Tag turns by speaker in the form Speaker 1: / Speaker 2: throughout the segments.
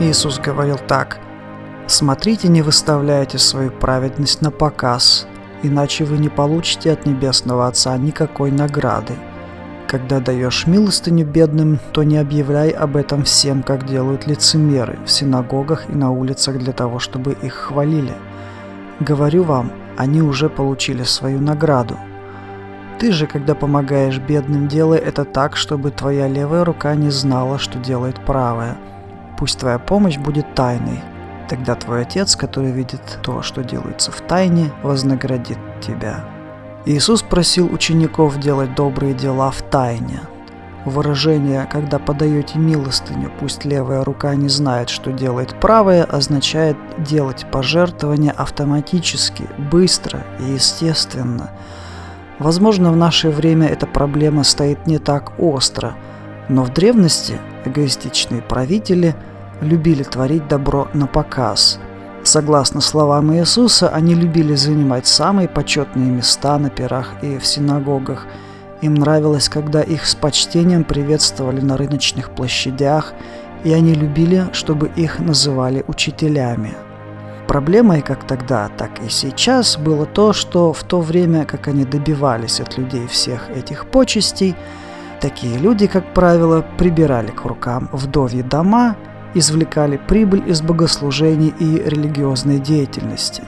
Speaker 1: Иисус говорил так «Смотрите, не выставляйте свою праведность на показ, иначе вы не получите от Небесного Отца никакой награды. Когда даешь милостыню бедным, то не объявляй об этом всем, как делают лицемеры в синагогах и на улицах для того, чтобы их хвалили. Говорю вам, они уже получили свою награду. Ты же, когда помогаешь бедным, делай это так, чтобы твоя левая рука не знала, что делает правая. Пусть твоя помощь будет тайной. Тогда твой Отец, который видит то, что делается в тайне, вознаградит тебя. Иисус просил учеников делать добрые дела в тайне. Выражение «когда подаете милостыню, пусть левая рука не знает, что делает правая» означает делать пожертвования автоматически, быстро и естественно. Возможно, в наше время эта проблема стоит не так остро, но в древности эгоистичные правители любили творить добро на показ – Согласно словам Иисуса, они любили занимать самые почетные места на пирах и в синагогах. Им нравилось, когда их с почтением приветствовали на рыночных площадях, и они любили, чтобы их называли учителями. Проблемой как тогда, так и сейчас было то, что в то время, как они добивались от людей всех этих почестей, такие люди, как правило, прибирали к рукам вдовьи дома – извлекали прибыль из богослужений и религиозной деятельности.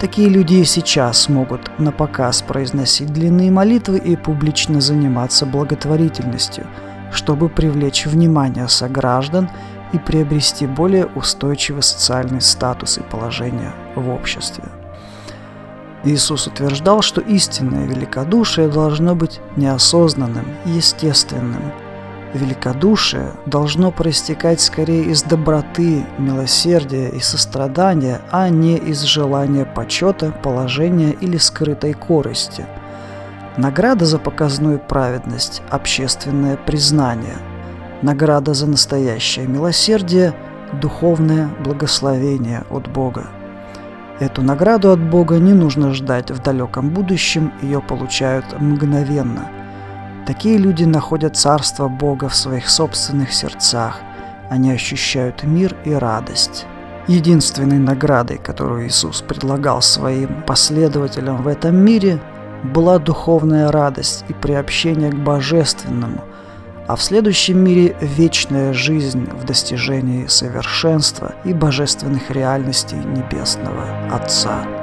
Speaker 1: Такие люди и сейчас могут на показ произносить длинные молитвы и публично заниматься благотворительностью, чтобы привлечь внимание сограждан и приобрести более устойчивый социальный статус и положение в обществе. Иисус утверждал, что истинное великодушие должно быть неосознанным, естественным – Великодушие должно проистекать скорее из доброты, милосердия и сострадания, а не из желания почета, положения или скрытой корысти. Награда за показную праведность – общественное признание. Награда за настоящее милосердие – духовное благословение от Бога. Эту награду от Бога не нужно ждать в далеком будущем, ее получают мгновенно – Такие люди находят царство Бога в своих собственных сердцах. Они ощущают мир и радость. Единственной наградой, которую Иисус предлагал своим последователям в этом мире, была духовная радость и приобщение к божественному, а в следующем мире вечная жизнь в достижении совершенства и божественных реальностей Небесного Отца.